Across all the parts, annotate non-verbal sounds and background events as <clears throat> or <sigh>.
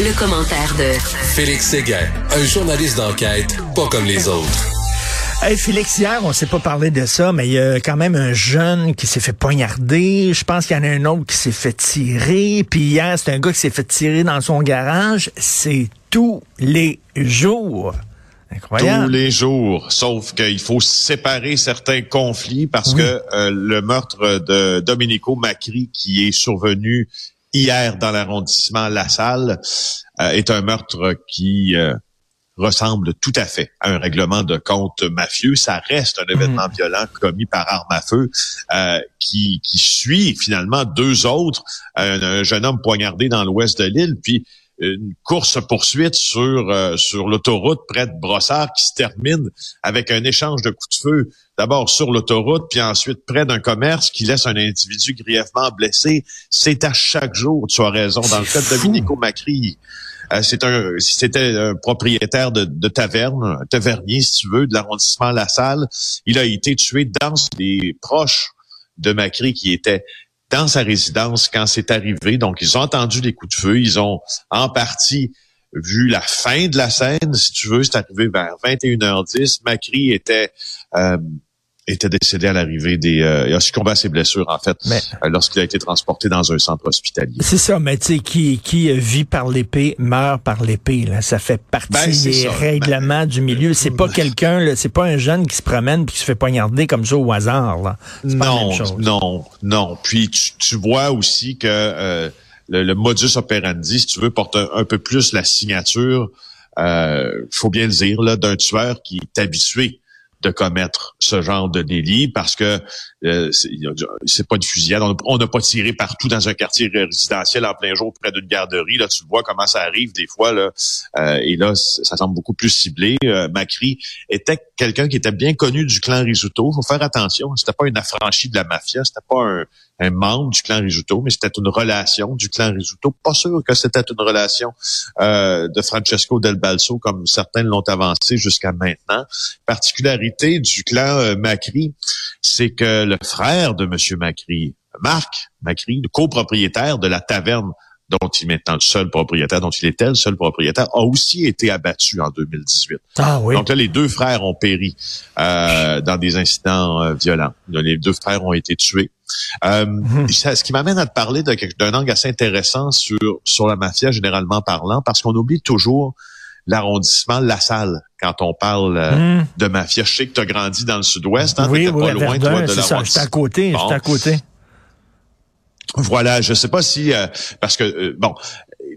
Le, commentaire de Félix Séguin, un journaliste d'enquête pas comme les autres. Hey Félix, hier, on s'est pas parlé de ça, mais il y a quand même un jeune qui s'est fait poignarder. Je pense qu'il y en a un autre qui s'est fait tirer. Puis hier, c'est un gars qui s'est fait tirer dans son garage. C'est tous les jours. Tous les jours, sauf qu'il faut séparer certains conflits parce que euh, le meurtre de Domenico Macri qui est survenu hier dans l'arrondissement La Salle euh, est un meurtre qui euh, ressemble tout à fait à un règlement de compte mafieux. Ça reste un événement mm. violent commis par arme à feu qui, qui suit finalement deux autres, un jeune homme poignardé dans l'ouest de l'île, puis une course-poursuite sur euh, sur l'autoroute près de Brossard qui se termine avec un échange de coups de feu, d'abord sur l'autoroute, puis ensuite près d'un commerce qui laisse un individu grièvement blessé. C'est à chaque jour, tu as raison. Dans le cas de Domenico Macri, euh, c'est un, c'était un propriétaire de, de, taverne, un tavernier, si tu veux, de l'arrondissement La Salle. Il a été tué dans des proches de Macri qui étaient dans sa résidence quand c'est arrivé. Donc, ils ont entendu les coups de feu. Ils ont en partie vu la fin de la scène, si tu veux. C'est arrivé vers 21h10. Macri était euh, était décédé à l'arrivée des... Euh, il a succombé à ses blessures, en fait, euh, lorsqu'il a été transporté dans un centre hospitalier. C'est ça, mais tu sais, qui, qui vit par l'épée meurt par l'épée. Là. Ça fait partie ben, des règlements du milieu. C'est pas quelqu'un, c'est pas un jeune qui se promène puis qui se fait poignarder comme ça au hasard. Là. Non, non, non. Puis tu, vois aussi que euh, le, modus operandi, si tu veux, porte un, peu plus la signature, euh, faut bien le dire, là, d'un tueur qui est habitué de commettre ce genre de délit parce que euh, c'est pas une fusillade. On n'a pas tiré partout dans un quartier résidentiel en plein jour près d'une garderie. Là, tu vois comment ça arrive des fois. Là, euh, et là, ça semble beaucoup plus ciblé. Euh, Macri était quelqu'un qui était bien connu du clan Risuto. Faut faire attention. C'était pas une affranchie de la mafia. C'était pas un, un membre du clan Risuto, mais c'était une relation du clan Risuto. Pas sûr que c'était une relation euh, de Francesco Del Balso comme certains l'ont avancé jusqu'à maintenant. Particularité du clan Macri, c'est que le frère de M. Macri, Marc Macri, le copropriétaire de la taverne dont il est maintenant le seul propriétaire, dont il était le seul propriétaire, a aussi été abattu en 2018. Ah oui. Donc là, les deux frères ont péri euh, dans des incidents euh, violents. Les deux frères ont été tués. Euh, mhm. Ce qui m'amène à te parler d'un angle assez intéressant sur sur la mafia généralement parlant, parce qu'on oublie toujours l'arrondissement La Salle quand on parle euh, hmm. de mafia. Je sais que tu as grandi dans le sud-ouest, hein, oui, oui, pas loin toi, de l'arrondissement. J'étais à côté, j'étais à côté. Voilà, je sais pas si euh, parce que euh, bon,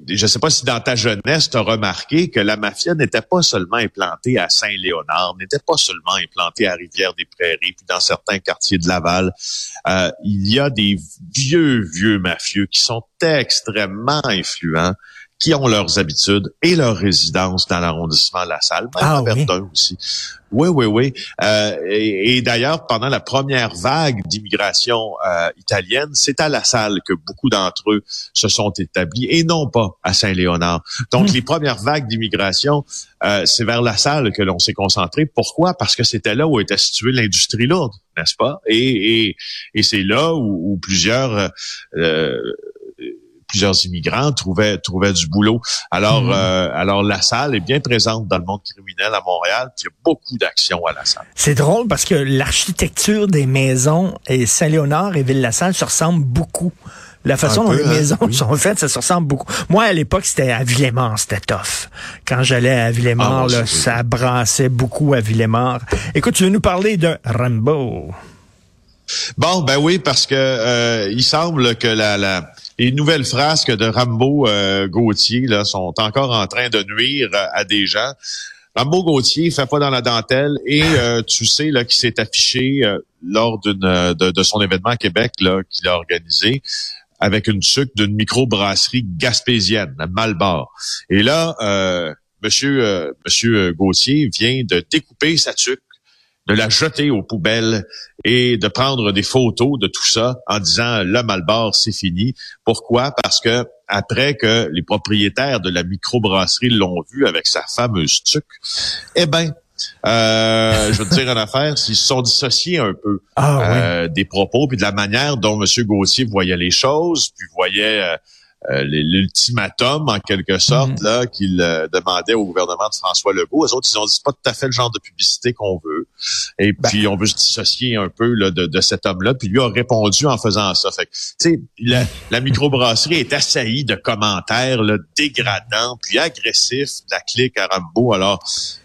je sais pas si dans ta jeunesse tu as remarqué que la mafia n'était pas seulement implantée à Saint-Léonard, n'était pas seulement implantée à Rivière-des-Prairies puis dans certains quartiers de Laval. il y a des vieux vieux mafieux qui sont extrêmement influents qui ont leurs habitudes et leur résidence dans l'arrondissement de La Salle, même ah, à Verdun aussi. Oui, oui, oui. Euh, et, d'ailleurs, pendant la première vague d'immigration euh, italienne, c'est à La Salle que beaucoup d'entre eux se sont établis et non pas à Saint-Léonard. Donc, hmm. les premières vagues d'immigration, euh, c'est vers La Salle que l'on s'est concentré. Pourquoi? Parce que c'était là où était située l'industrie lourde, n'est-ce pas? Et, et, c'est là où, où plusieurs euh, plusieurs immigrants trouvaient trouvaient du boulot. Alors mhm. euh, alors la salle est bien présente dans le monde criminel à Montréal. Il y a beaucoup d'actions à la salle. C'est drôle parce que l'architecture des maisons et Saint-Léonard et Ville-la-Salle se ressemblent beaucoup. La façon dont les hein, maisons sont faites, ça se ressemble beaucoup. Moi, à l'époque, c'était à Villemort, c'était tough. Quand j'allais à Villemort, ah, ça brassait beaucoup à Villemort. Écoute, tu veux nous parler de Rambo? Bon, ben oui, parce que euh, il semble que la, la les nouvelles frasques de Rambo euh, Gauthier sont encore en train de nuire à, des gens. Rambo Gauthier fait pas dans la dentelle et euh, tu sais là qui s'est affiché euh, lors d'une de, son événement à Québec là qu'il a organisé avec une sucre d'une microbrasserie gaspésienne, la Malbar. Et là, Monsieur Monsieur Gauthier vient de découper sa tuque de la jeter aux poubelles et de prendre des photos de tout ça en disant le Malbar c'est fini. Pourquoi? Parce que après que les propriétaires de la microbrasserie l'ont vu avec sa fameuse tuque, eh ben euh, je veux te dire une affaire, s'ils se sont dissociés un peu ah, euh, des propos puis de la manière dont M. Gauthier voyait les choses, puis voyait euh, l'ultimatum en quelque sorte mhm. là qu'il demandait au gouvernement de François Legault. Les autres, ils ont dit c'est pas tout à fait le genre de publicité qu'on veut. Et ben. puis on veut se dissocier un peu là, de, de cet homme-là. Puis lui a répondu en faisant ça. Fait tu sais, la, la microbrasserie est assaillie de commentaires là, dégradants puis agressifs de la clique à Rambo. Alors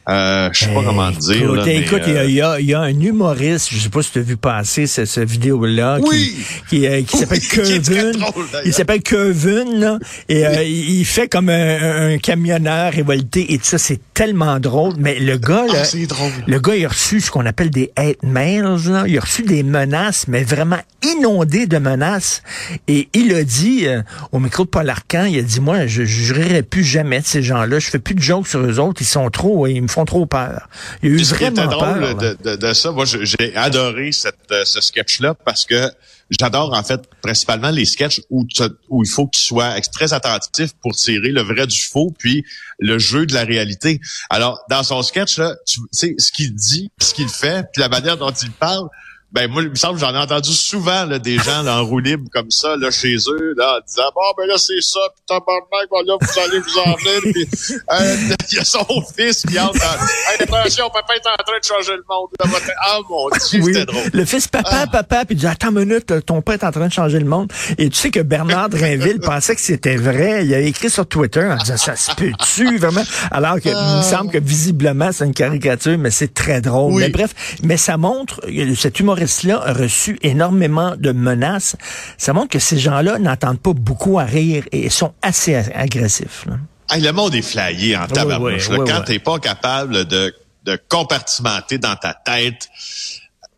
euh, je sais pas comment dire. écoute, il y, a, y, a un humoriste, je sais pas si tu as vu passer cette, vidéo-là, qui, qui, euh, qui s'appelle <laughs> Kevin. il s'appelle Kevin, là, et euh, il fait comme un, camionneur révolté, et tout ça, c'est tellement drôle. Mais le gars, là, ah, le gars, il a reçu ce qu'on appelle des hate mails, là. il a reçu des menaces, mais vraiment inondé de menaces. Et il a dit euh, au micro de Paul Arcan, il a dit, moi, je jurerai plus jamais de ces gens-là, je fais plus de jokes sur eux autres, ils sont trop, ils me font trop peur. Il y a eu vraiment drôle De, de, ça, moi, j'ai adoré cette, euh, ce sketch-là parce que j'adore en fait principalement les sketchs où, il faut que tu sois très attentif pour tirer le vrai du faux, puis le jeu de la réalité. Alors, dans son sketch, là, tu sais, ce qu'il dit, ce qu'il fait, puis la manière dont il parle, ben moi, il me semble j'en ai entendu souvent là, des gens là, en roue libre comme ça, là, chez eux, là, en disant Bon, ben là, c'est ça, puis tabarnak, ben là, vous allez vous en venir. puis euh, il y a son fils qui entre dans hey, attention, papa est en train de changer le monde. Ah mon Dieu, oui. c'était drôle. Le fils papa, ah. papa, puis il dit Attends une minute, ton père est en train de changer le monde. Et tu sais que Bernard Drinville <laughs> pensait que c'était vrai. Il a écrit sur Twitter en disant Ça se peut-tu, vraiment? Alors que il me ah. semble que visiblement c'est une caricature, mais c'est très drôle. Mais bref, mais ça montre cet humoriste cela a reçu énormément de menaces. Ça montre que ces gens-là n'entendent pas beaucoup à rire et sont assez agressifs. le monde est flyé en tabarnouche. Oui, quand t'es pas capable de, de compartimenter dans ta tête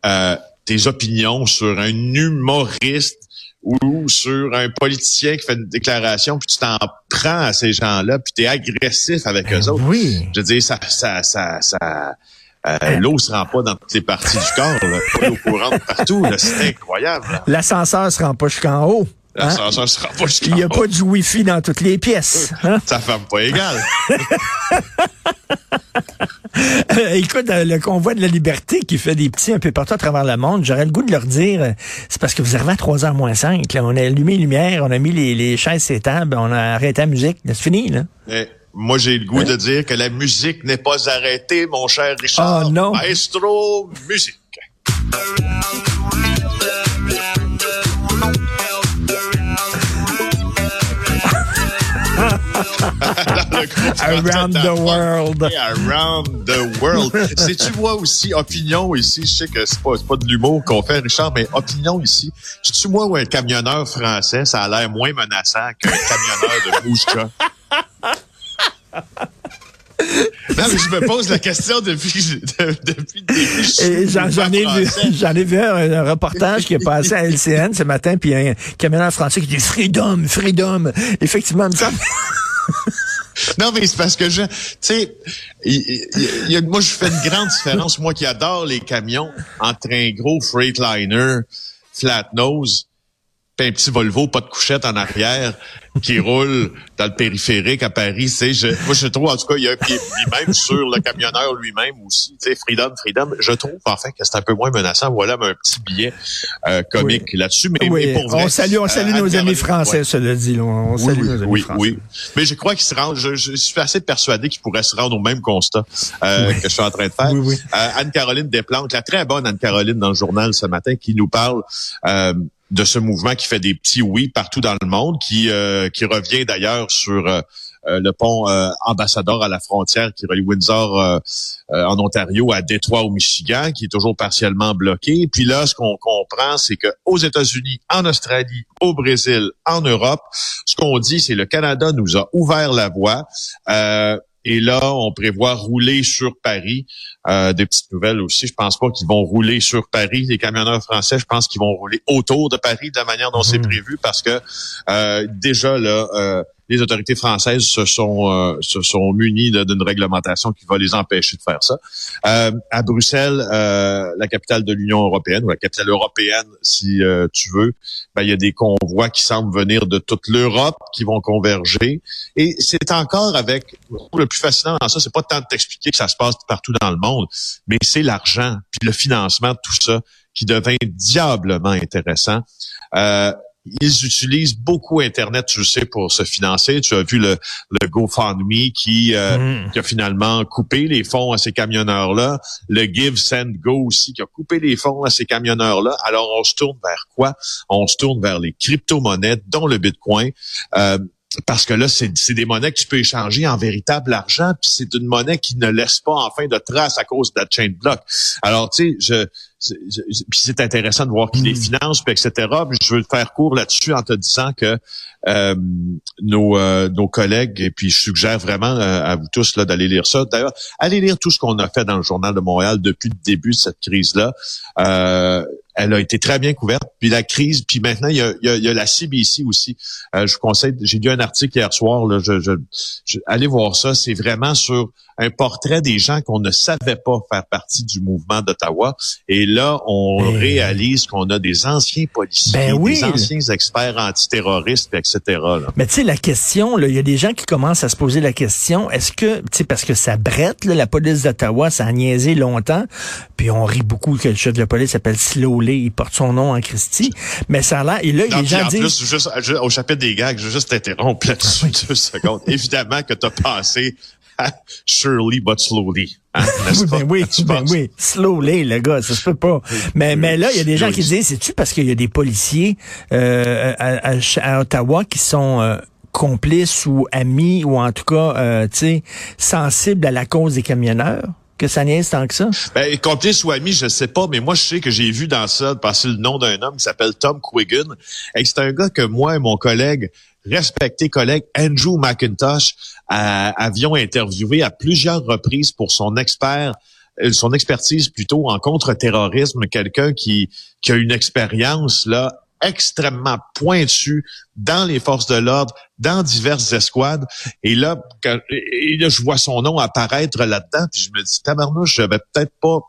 euh, tes opinions sur un humoriste ou sur un politicien qui fait une déclaration, puis tu t'en prends à ces gens-là, puis tu es agressif avec eux ben autres. Oui. Je veux dire, ça, ça, ça, ça, euh, l'eau se rend pas dans toutes les parties du corps, là. pas l'eau courante partout. C'est incroyable. L'ascenseur se rend pas jusqu'en haut. Hein? L'ascenseur se rend pas jusqu'en haut. Il n'y a pas du Wi-Fi dans toutes les pièces. Hein? <laughs> Ça fait pas égal. <laughs> Euh, écoute, euh, le convoi de la liberté qui fait des petits un peu partout à travers le monde, j'aurais le goût de leur dire, c'est parce que vous arrivez à 3h moins 5. Là. On a allumé les lumières, on a mis les, les chaises et tables, on a arrêté la musique. C'est fini, là. Eh, moi, j'ai le goût de dire que la musique n'est pas arrêtée, mon cher Richard. Oh non. Maestro, musique. <laughs> Around the world. <laughs> Around the world. C'est-tu moi aussi, opinion ici, je sais que c'est pas, pas de l'humour qu'on fait, Richard, mais opinion ici. C'est-tu moi ou un camionneur français, ça a l'air moins menaçant qu'un camionneur de Mouchka? <laughs> Non, mais je me pose la question depuis, depuis le J'en ai, vu, <laughs> j'en ai vu un, reportage qui est passé à LCN ce matin, puis un camionneur français qui dit Freedom, Freedom. Effectivement, ça. <laughs> Non, mais c'est parce que je, tu sais, moi je fais une grande différence, moi qui adore les camions, entre un gros Freightliner flat nose, un petit Volvo, pas de couchette en arrière, qui <laughs> roule dans le périphérique à Paris. C'est, je, moi, je trouve, en tout cas, il y a un pied lui-même sur le camionneur lui-même aussi. Tu sais, freedom, freedom. Je trouve, en fait, que c'est un peu moins menaçant. Voilà un petit billet euh, comique là-dessus. Mais, oui. pour vrai, on salue, on salue euh, nos amis français, cela dit. On salue oui, nos amis oui, français. Oui, Mais je crois qu'ils se rendent, je, je, suis assez persuadé qu'ils pourraient se rendre au même constat euh, que je suis en train de faire. Euh, Anne-Caroline Desplanques, la très bonne Anne-Caroline dans le journal ce matin, qui nous parle euh, de ce mouvement qui fait des petits oui partout dans le monde, qui euh, qui revient d'ailleurs sur euh, euh, le pont ambassadeur à la frontière qui relie Windsor en Ontario à Détroit au Michigan, qui est toujours partiellement bloqué. Puis là, ce qu'on comprend, c'est que aux États-Unis, en Australie, au Brésil, en Europe, ce qu'on dit, c'est le Canada nous a ouvert la voie. Et là, on prévoit rouler sur Paris. Euh, des petites nouvelles aussi. Je pense pas qu'ils vont rouler sur Paris. Les camionneurs français, je pense qu'ils vont rouler autour de Paris de la manière dont c'est mmh. prévu parce que euh, déjà là, euh, les autorités françaises se sont euh, se sont munies d'une réglementation qui va les empêcher de faire ça. Euh, à Bruxelles, euh, la capitale de l'Union européenne ou la capitale européenne, si tu veux, ben, il y a des convois qui semblent venir de toute l'Europe qui vont converger. Et c'est encore avec le plus fascinant dans ça, c'est pas tant de t'expliquer que ça se passe partout dans le monde, mais c'est l'argent puis le financement de tout ça qui devient diablement intéressant. Euh, ils utilisent beaucoup Internet, tu sais, pour se financer. Tu as vu le, le GoFundMe qui, euh, mm. qui a finalement coupé les fonds à ces camionneurs-là. Le Give, Send, Go aussi qui a coupé les fonds à ces camionneurs-là. Alors, on se tourne vers quoi? On se tourne vers les crypto-monnaies, dont le Bitcoin. Euh, parce que là, c'est des monnaies que tu peux échanger en véritable argent, puis c'est une monnaie qui ne laisse pas enfin de traces à cause de la chain block. Alors, tu sais, je, puis c'est intéressant de voir qui les hmm. finance, puis etc. Puis je veux te faire court là-dessus en te disant que euh, nos, euh, nos collègues, et puis je suggère vraiment euh, à vous tous là d'aller lire ça. D'ailleurs, allez lire tout ce qu'on a fait dans le Journal de Montréal depuis le début de cette crise-là. Elle a été très bien couverte. Puis la crise, puis maintenant, il y a, il y a, la CBC aussi. Euh, je vous conseille, j'ai lu un article hier soir, là, je, je, allez voir ça, c'est vraiment sur un portrait des gens qu'on ne savait pas faire partie du mouvement d'Ottawa. Et là, on ben réalise qu'on a des anciens policiers, ben des anciens experts antiterroristes, etc. Mais tu sais, la question, il y a des gens qui commencent à se poser la question, est-ce que, tu sais, parce que ça brette, la police d'Ottawa, ça a niaisé longtemps, puis on rit beaucoup que le chef de la police s'appelle Il porte son nom en Christie, mais ça a l'air, et là, les gens en disent... Plus, juste, au chapitre des gags, je veux juste t'interrompre là-dessus deux secondes. <laughs> Évidemment que tu as passé surely but slowly. Hein, <laughs> oui, ben oui, ben oui, slowly, le gars, ça se peut pas. Mais, mais là, il y a des gens qui disent, c'est-tu parce qu'il y a des policiers euh, à, Ottawa qui sont euh, complices ou amis ou en tout cas, euh, tu sais, sensibles à la cause des camionneurs? Que ça niaise tant que ça? Ben, complice ou ami, je sais pas, mais moi, je sais que j'ai vu dans ça passer le nom d'un homme qui s'appelle Tom Quiggin. Et c'est un gars que moi et mon collègue, respecté collègue Andrew McIntosh avions interviewé à plusieurs reprises pour son expert euh, son expertise plutôt en contre-terrorisme, quelqu'un qui, qui a une expérience là extrêmement pointue dans les forces de l'ordre, dans diverses escouades. Et là, quand, et là, je vois son nom apparaître là-dedans, puis je me dis, tabarnouche, j'avais peut-être pas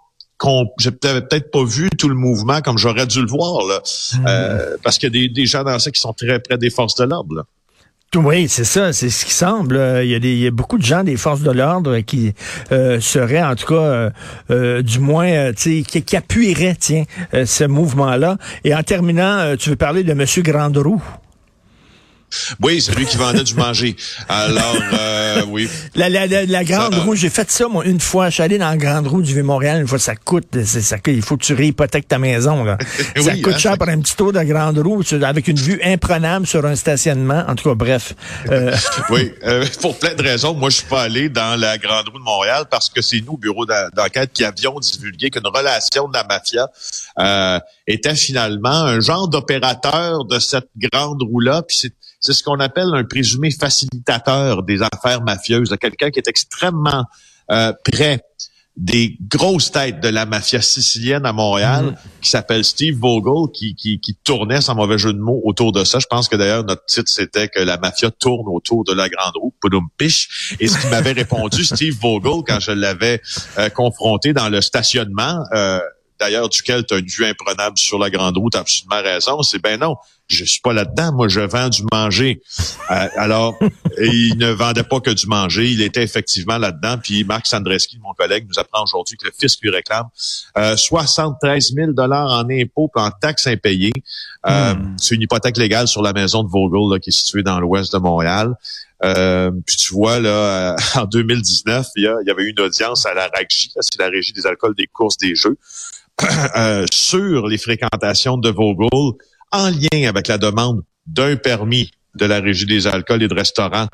j'ai peut-être pas vu tout le mouvement comme j'aurais dû le voir là, hmm. euh, parce qu'il y a des, gens dans ça qui sont très près des forces de l'ordre. Oui, c'est ça, c'est ce qui semble. Il y, a des, beaucoup de gens des forces de l'ordre qui euh, seraient, en tout cas, euh, euh du moins, euh, qui, qui appuieraient, tiens, ce mouvement-là. Et en terminant, tu veux parler de M. Grandroux. Oui, c'est lui qui vendait du manger. Alors, euh, oui. La, la, la, Grande Roue, j'ai fait ça, moi, une fois. Je suis allé dans la Grande Roue du Vieux-Montréal. Une fois, ça coûte. Ça, il faut que tu réhypothèques ta maison. Là. <laughs> ça coûte hein, cher pour un petit tour de Grande Roue avec une vue imprenable sur un stationnement. En tout cas, bref. Euh, <laughs> oui, euh, pour plein de raisons. Moi, je suis pas allé dans la Grande Roue de Montréal parce que c'est nous, au bureau d'enquête, qui avions divulgué qu'une relation de la mafia euh, était finalement un genre d'opérateur de cette Grande Roue-là. Puis c'est c'est ce qu'on appelle un présumé facilitateur des affaires mafieuses, quelqu'un qui est extrêmement euh, près des grosses têtes de la mafia sicilienne à Montréal, mm-hmm. qui s'appelle Steve Vogel, qui, qui, qui, tournait, sans mauvais jeu de mots, autour de ça. Je pense que d'ailleurs, notre titre, c'était que la mafia tourne autour de la grande roue, Poudum Piche. Et ce qui m'avait répondu <laughs> Steve Vogel quand je l'avais euh, confronté dans le stationnement, euh, d'ailleurs duquel tu as une vue imprenable sur la grande route, absolument raison, c'est ben non, je suis pas là-dedans, moi je vends du manger. Euh, alors, <laughs> il ne vendait pas que du manger, il était effectivement là-dedans. Puis Marc Sandreski, mon collègue, nous apprend aujourd'hui que le fisc lui réclame euh, 73 000 dollars en impôts et en taxes impayées. Euh, hmm. C'est une hypothèque légale sur la maison de Vogel qui est située dans l'ouest de Montréal. Euh, puis tu vois, là, <laughs> en 2019, il y, avait eu une audience à la RAGI, c'est la Régie des alcools, des courses, des jeux, <clears throat> euh, sur les fréquentations de Vogel en lien avec la demande d'un permis de la Régie des alcools et de restaurants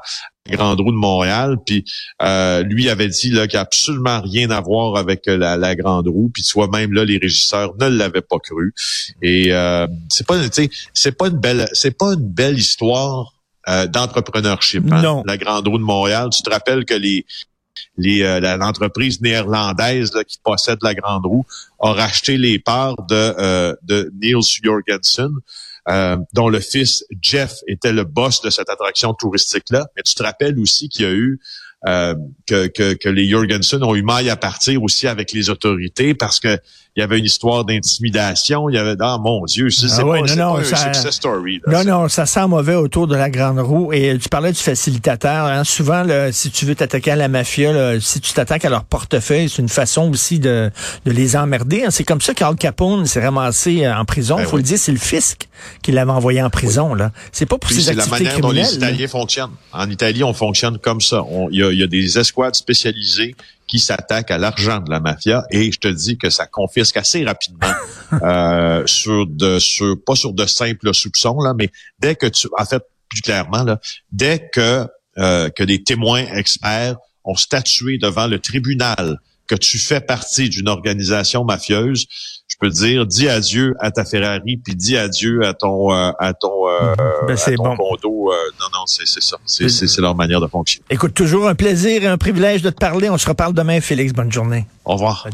à Grande Roue de Montréal. Puis euh, lui avait dit là, qu'il n'y a absolument rien à voir avec la, la Grande Roue. Puis soi-même là, les régisseurs ne l'avaient pas cru. Et euh, c'est pas, c'est pas une belle, c'est pas une belle histoire euh, d'entrepreneurship. Hein? La Grande Roue de Montréal. Tu te rappelles que les euh, l'entreprise néerlandaise qui possède la Grande Roue a racheté les parts de, euh, de Niels Jorgensen, euh, dont le fils Jeff était le boss de cette attraction touristique-là. Mais tu te rappelles aussi qu'il y a eu euh, que, que, que, les Jorgensen ont eu maille à partir aussi avec les autorités parce que il y avait une histoire d'intimidation. Il y avait, ah mon Dieu, c'est ah pas, non, non, ça, un success story. non, non, ça sent mauvais autour de la grande roue. Et tu parlais du facilitateur. Hein. Souvent, là, si tu veux t'attaquer à la mafia, là, si tu t'attaques à leur portefeuille, c'est une façon aussi de, de les emmerder. Hein. C'est comme ça qu'Al Capone s'est ramassé euh, en prison. Il ben faut le dire, c'est le fisc qui l'avait envoyé en prison. là. C'est pas pour ses activités C'est la manière dont les Italiens fonctionnent. En Italie, on fonctionne comme ça. Il y, y a des escouades spécialisées qui s'attaque à l'argent de la mafia. Et je te dis que ça confisque assez rapidement <laughs> euh, sur de sur pas sur de simples soupçons là, mais dès que tu en fait plus clairement là, dès que euh, que des témoins experts ont statué devant le tribunal que tu fais partie d'une organisation mafieuse, je peux te dire, dis adieu à ta Ferrari, puis dis adieu à ton euh, à ton, euh, ben, à ton condo. Euh, non, non, c'est ça. C'est leur manière de fonctionner. Écoute, toujours un plaisir et un privilège de te parler. On se reparle demain, Félix. Bonne journée. Au revoir.